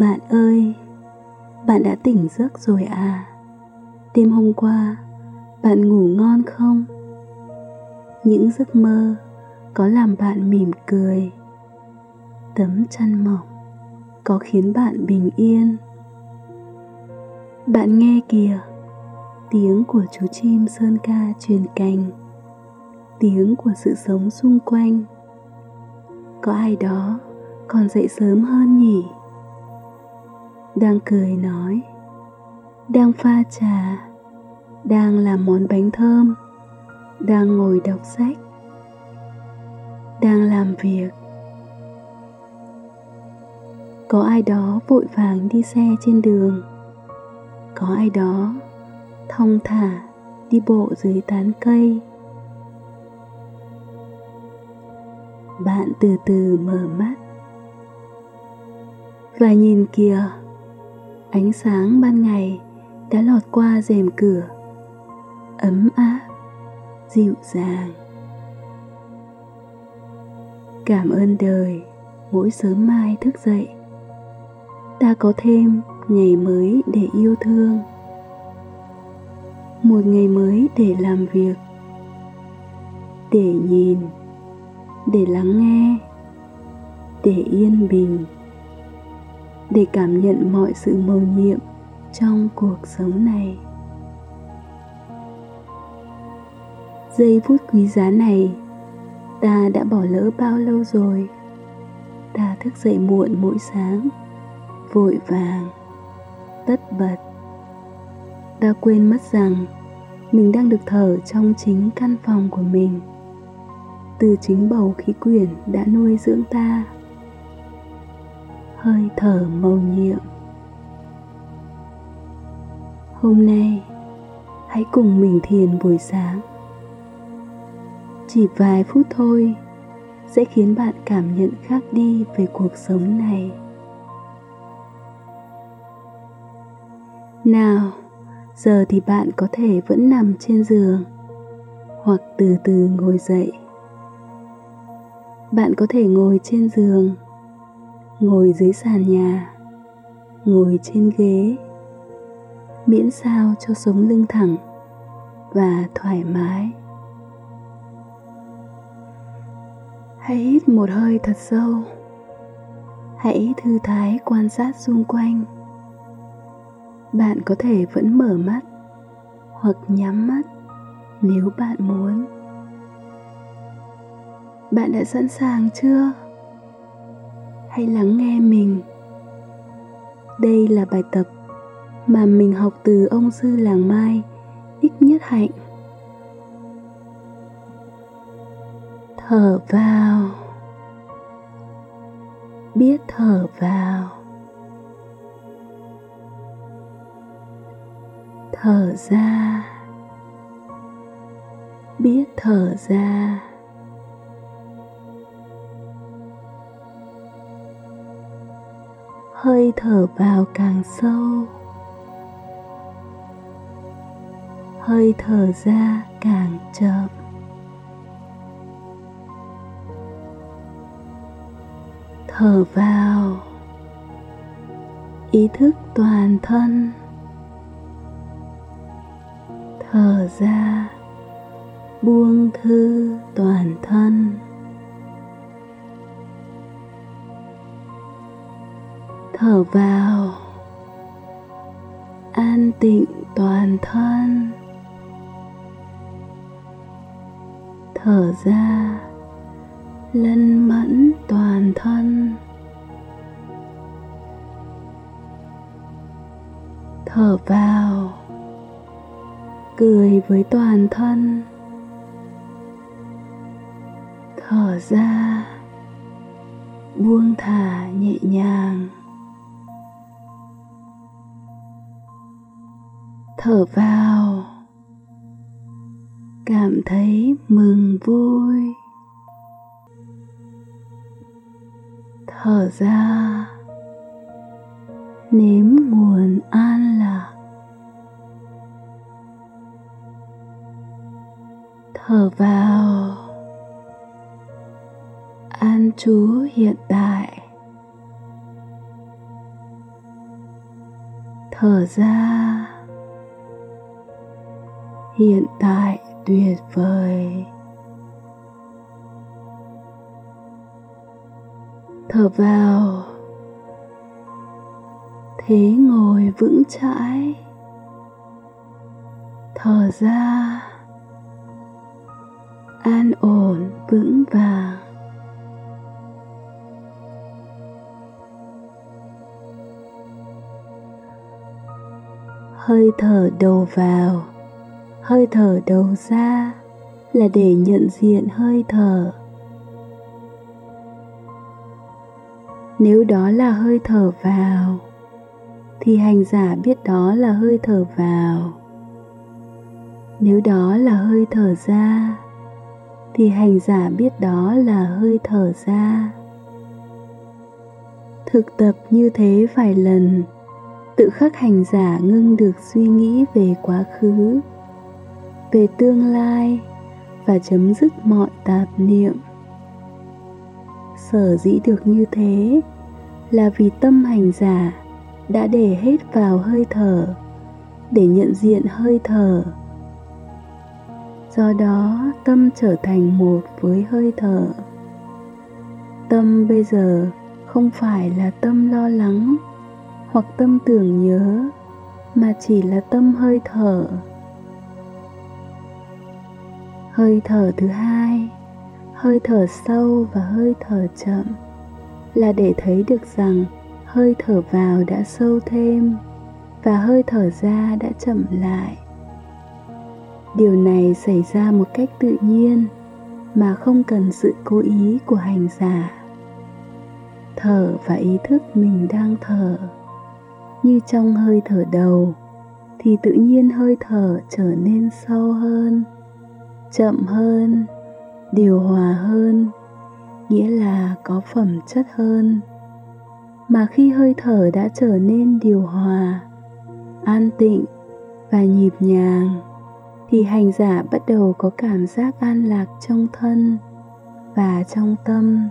Bạn ơi, bạn đã tỉnh giấc rồi à? Đêm hôm qua, bạn ngủ ngon không? Những giấc mơ có làm bạn mỉm cười. Tấm chăn mỏng có khiến bạn bình yên. Bạn nghe kìa, tiếng của chú chim sơn ca truyền cành, tiếng của sự sống xung quanh. Có ai đó còn dậy sớm hơn nhỉ? Đang cười nói, đang pha trà, đang làm món bánh thơm, đang ngồi đọc sách, đang làm việc. Có ai đó vội vàng đi xe trên đường, có ai đó thong thả đi bộ dưới tán cây. Bạn từ từ mở mắt. Và nhìn kìa ánh sáng ban ngày đã lọt qua rèm cửa. Ấm áp, dịu dàng. Cảm ơn đời, mỗi sớm mai thức dậy. Ta có thêm ngày mới để yêu thương. Một ngày mới để làm việc. Để nhìn, để lắng nghe, để yên bình để cảm nhận mọi sự mầu nhiệm trong cuộc sống này. Giây phút quý giá này, ta đã bỏ lỡ bao lâu rồi? Ta thức dậy muộn mỗi sáng, vội vàng, tất bật. Ta quên mất rằng mình đang được thở trong chính căn phòng của mình. Từ chính bầu khí quyển đã nuôi dưỡng ta hơi thở màu nhiệm. Hôm nay, hãy cùng mình thiền buổi sáng. Chỉ vài phút thôi sẽ khiến bạn cảm nhận khác đi về cuộc sống này. Nào, giờ thì bạn có thể vẫn nằm trên giường hoặc từ từ ngồi dậy. Bạn có thể ngồi trên giường ngồi dưới sàn nhà, ngồi trên ghế, miễn sao cho sống lưng thẳng và thoải mái. Hãy hít một hơi thật sâu, hãy thư thái quan sát xung quanh. Bạn có thể vẫn mở mắt hoặc nhắm mắt nếu bạn muốn. Bạn đã sẵn sàng chưa? Hãy lắng nghe mình. Đây là bài tập mà mình học từ ông sư làng mai ít nhất hạnh. Thở vào. Biết thở vào. Thở ra. Biết thở ra. Hơi thở vào càng sâu. Hơi thở ra càng chậm. Thở vào. Ý thức toàn thân. Thở ra. Buông thư toàn thân. Thở vào. An tịnh toàn thân. Thở ra, lân mẫn toàn thân. Thở vào, cười với toàn thân. Thở ra, buông thả nhẹ nhàng. Thở vào. Cảm thấy mừng vui. Thở ra. Nếm nguồn an lạc. Thở vào. An trú hiện tại. Thở ra hiện tại tuyệt vời. Thở vào. Thế ngồi vững chãi. Thở ra. An ổn, vững vàng. Hơi thở đầu vào hơi thở đầu ra là để nhận diện hơi thở. Nếu đó là hơi thở vào, thì hành giả biết đó là hơi thở vào. Nếu đó là hơi thở ra, thì hành giả biết đó là hơi thở ra. Thực tập như thế vài lần, tự khắc hành giả ngưng được suy nghĩ về quá khứ về tương lai và chấm dứt mọi tạp niệm. Sở dĩ được như thế là vì tâm hành giả đã để hết vào hơi thở, để nhận diện hơi thở. Do đó, tâm trở thành một với hơi thở. Tâm bây giờ không phải là tâm lo lắng hoặc tâm tưởng nhớ, mà chỉ là tâm hơi thở hơi thở thứ hai, hơi thở sâu và hơi thở chậm là để thấy được rằng hơi thở vào đã sâu thêm và hơi thở ra đã chậm lại. Điều này xảy ra một cách tự nhiên mà không cần sự cố ý của hành giả. Thở và ý thức mình đang thở như trong hơi thở đầu thì tự nhiên hơi thở trở nên sâu hơn chậm hơn, điều hòa hơn, nghĩa là có phẩm chất hơn. Mà khi hơi thở đã trở nên điều hòa, an tịnh và nhịp nhàng, thì hành giả bắt đầu có cảm giác an lạc trong thân và trong tâm.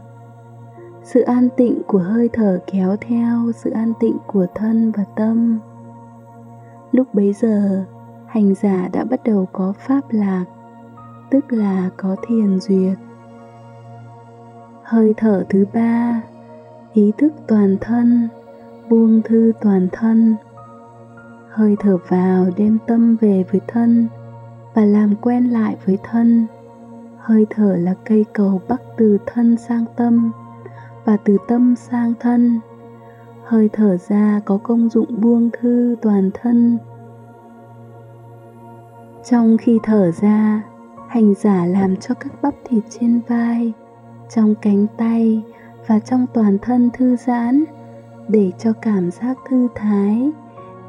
Sự an tịnh của hơi thở kéo theo sự an tịnh của thân và tâm. Lúc bấy giờ, hành giả đã bắt đầu có pháp lạc tức là có thiền duyệt. Hơi thở thứ ba, ý thức toàn thân, buông thư toàn thân. Hơi thở vào đem tâm về với thân và làm quen lại với thân. Hơi thở là cây cầu bắc từ thân sang tâm và từ tâm sang thân. Hơi thở ra có công dụng buông thư toàn thân. Trong khi thở ra hành giả làm cho các bắp thịt trên vai trong cánh tay và trong toàn thân thư giãn để cho cảm giác thư thái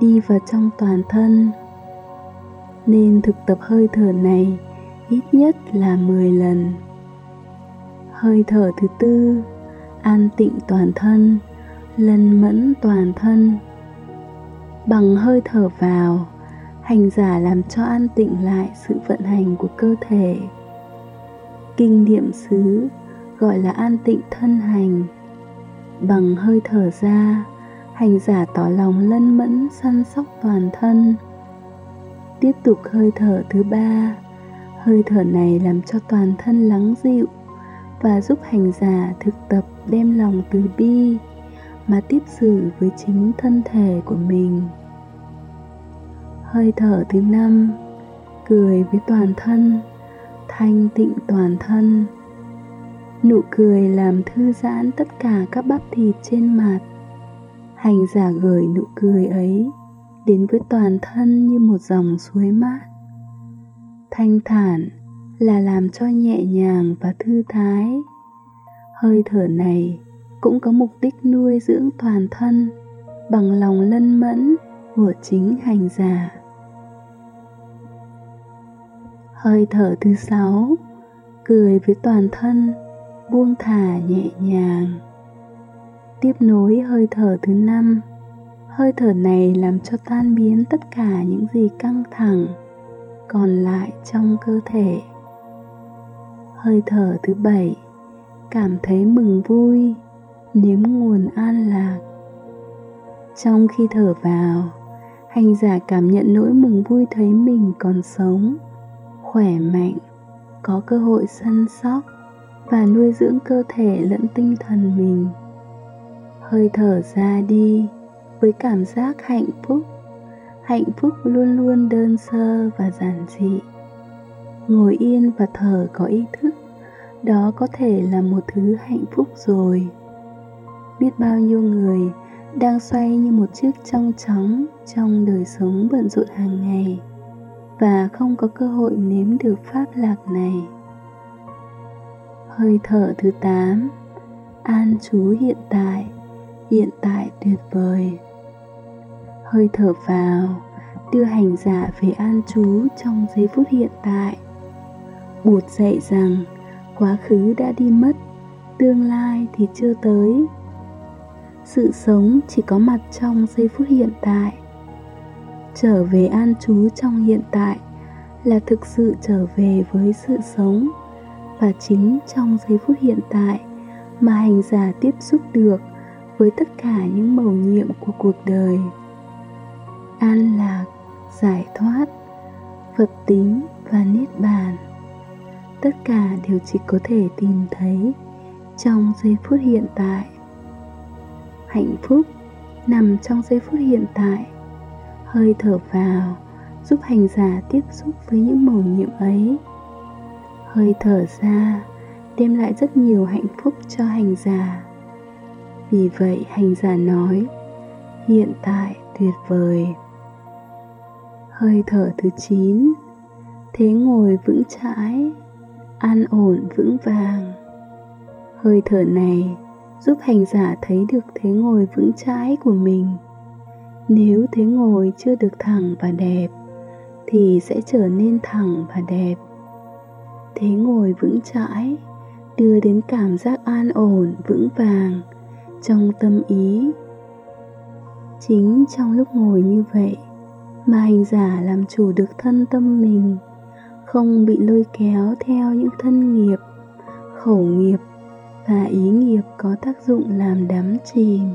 đi vào trong toàn thân nên thực tập hơi thở này ít nhất là 10 lần. Hơi thở thứ tư, an tịnh toàn thân, lần mẫn toàn thân. Bằng hơi thở vào, hành giả làm cho an tịnh lại sự vận hành của cơ thể. Kinh niệm xứ gọi là an tịnh thân hành. Bằng hơi thở ra, hành giả tỏ lòng lân mẫn săn sóc toàn thân tiếp tục hơi thở thứ ba hơi thở này làm cho toàn thân lắng dịu và giúp hành giả thực tập đem lòng từ bi mà tiếp xử với chính thân thể của mình hơi thở thứ năm, cười với toàn thân, thanh tịnh toàn thân. Nụ cười làm thư giãn tất cả các bắp thịt trên mặt. Hành giả gửi nụ cười ấy đến với toàn thân như một dòng suối mát. Thanh thản là làm cho nhẹ nhàng và thư thái. Hơi thở này cũng có mục đích nuôi dưỡng toàn thân bằng lòng lân mẫn của chính hành giả. Hơi thở thứ sáu, cười với toàn thân, buông thả nhẹ nhàng. Tiếp nối hơi thở thứ năm, hơi thở này làm cho tan biến tất cả những gì căng thẳng còn lại trong cơ thể. Hơi thở thứ bảy, cảm thấy mừng vui, nếm nguồn an lạc. Trong khi thở vào hành giả cảm nhận nỗi mừng vui thấy mình còn sống, khỏe mạnh, có cơ hội săn sóc và nuôi dưỡng cơ thể lẫn tinh thần mình. Hơi thở ra đi với cảm giác hạnh phúc. Hạnh phúc luôn luôn đơn sơ và giản dị. Ngồi yên và thở có ý thức, đó có thể là một thứ hạnh phúc rồi. Biết bao nhiêu người đang xoay như một chiếc trong trắng trong đời sống bận rộn hàng ngày và không có cơ hội nếm được pháp lạc này. Hơi thở thứ 8 An trú hiện tại Hiện tại tuyệt vời. Hơi thở vào, Đưa hành giả về an trú trong giây phút hiện tại. Bụt dạy rằng Quá khứ đã đi mất, Tương lai thì chưa tới sự sống chỉ có mặt trong giây phút hiện tại. Trở về an trú trong hiện tại là thực sự trở về với sự sống. Và chính trong giây phút hiện tại mà hành giả tiếp xúc được với tất cả những mầu nhiệm của cuộc đời. An lạc, giải thoát, phật tính và niết bàn. Tất cả đều chỉ có thể tìm thấy trong giây phút hiện tại hạnh phúc nằm trong giây phút hiện tại. Hơi thở vào giúp hành giả tiếp xúc với những mầu nhiệm ấy. Hơi thở ra đem lại rất nhiều hạnh phúc cho hành giả. Vì vậy hành giả nói, hiện tại tuyệt vời. Hơi thở thứ 9 thế ngồi vững chãi, an ổn vững vàng. Hơi thở này giúp hành giả thấy được thế ngồi vững chãi của mình. Nếu thế ngồi chưa được thẳng và đẹp, thì sẽ trở nên thẳng và đẹp. Thế ngồi vững chãi đưa đến cảm giác an ổn, vững vàng trong tâm ý. Chính trong lúc ngồi như vậy mà hành giả làm chủ được thân tâm mình, không bị lôi kéo theo những thân nghiệp, khẩu nghiệp và ý nghiệp có tác dụng làm đắm chìm.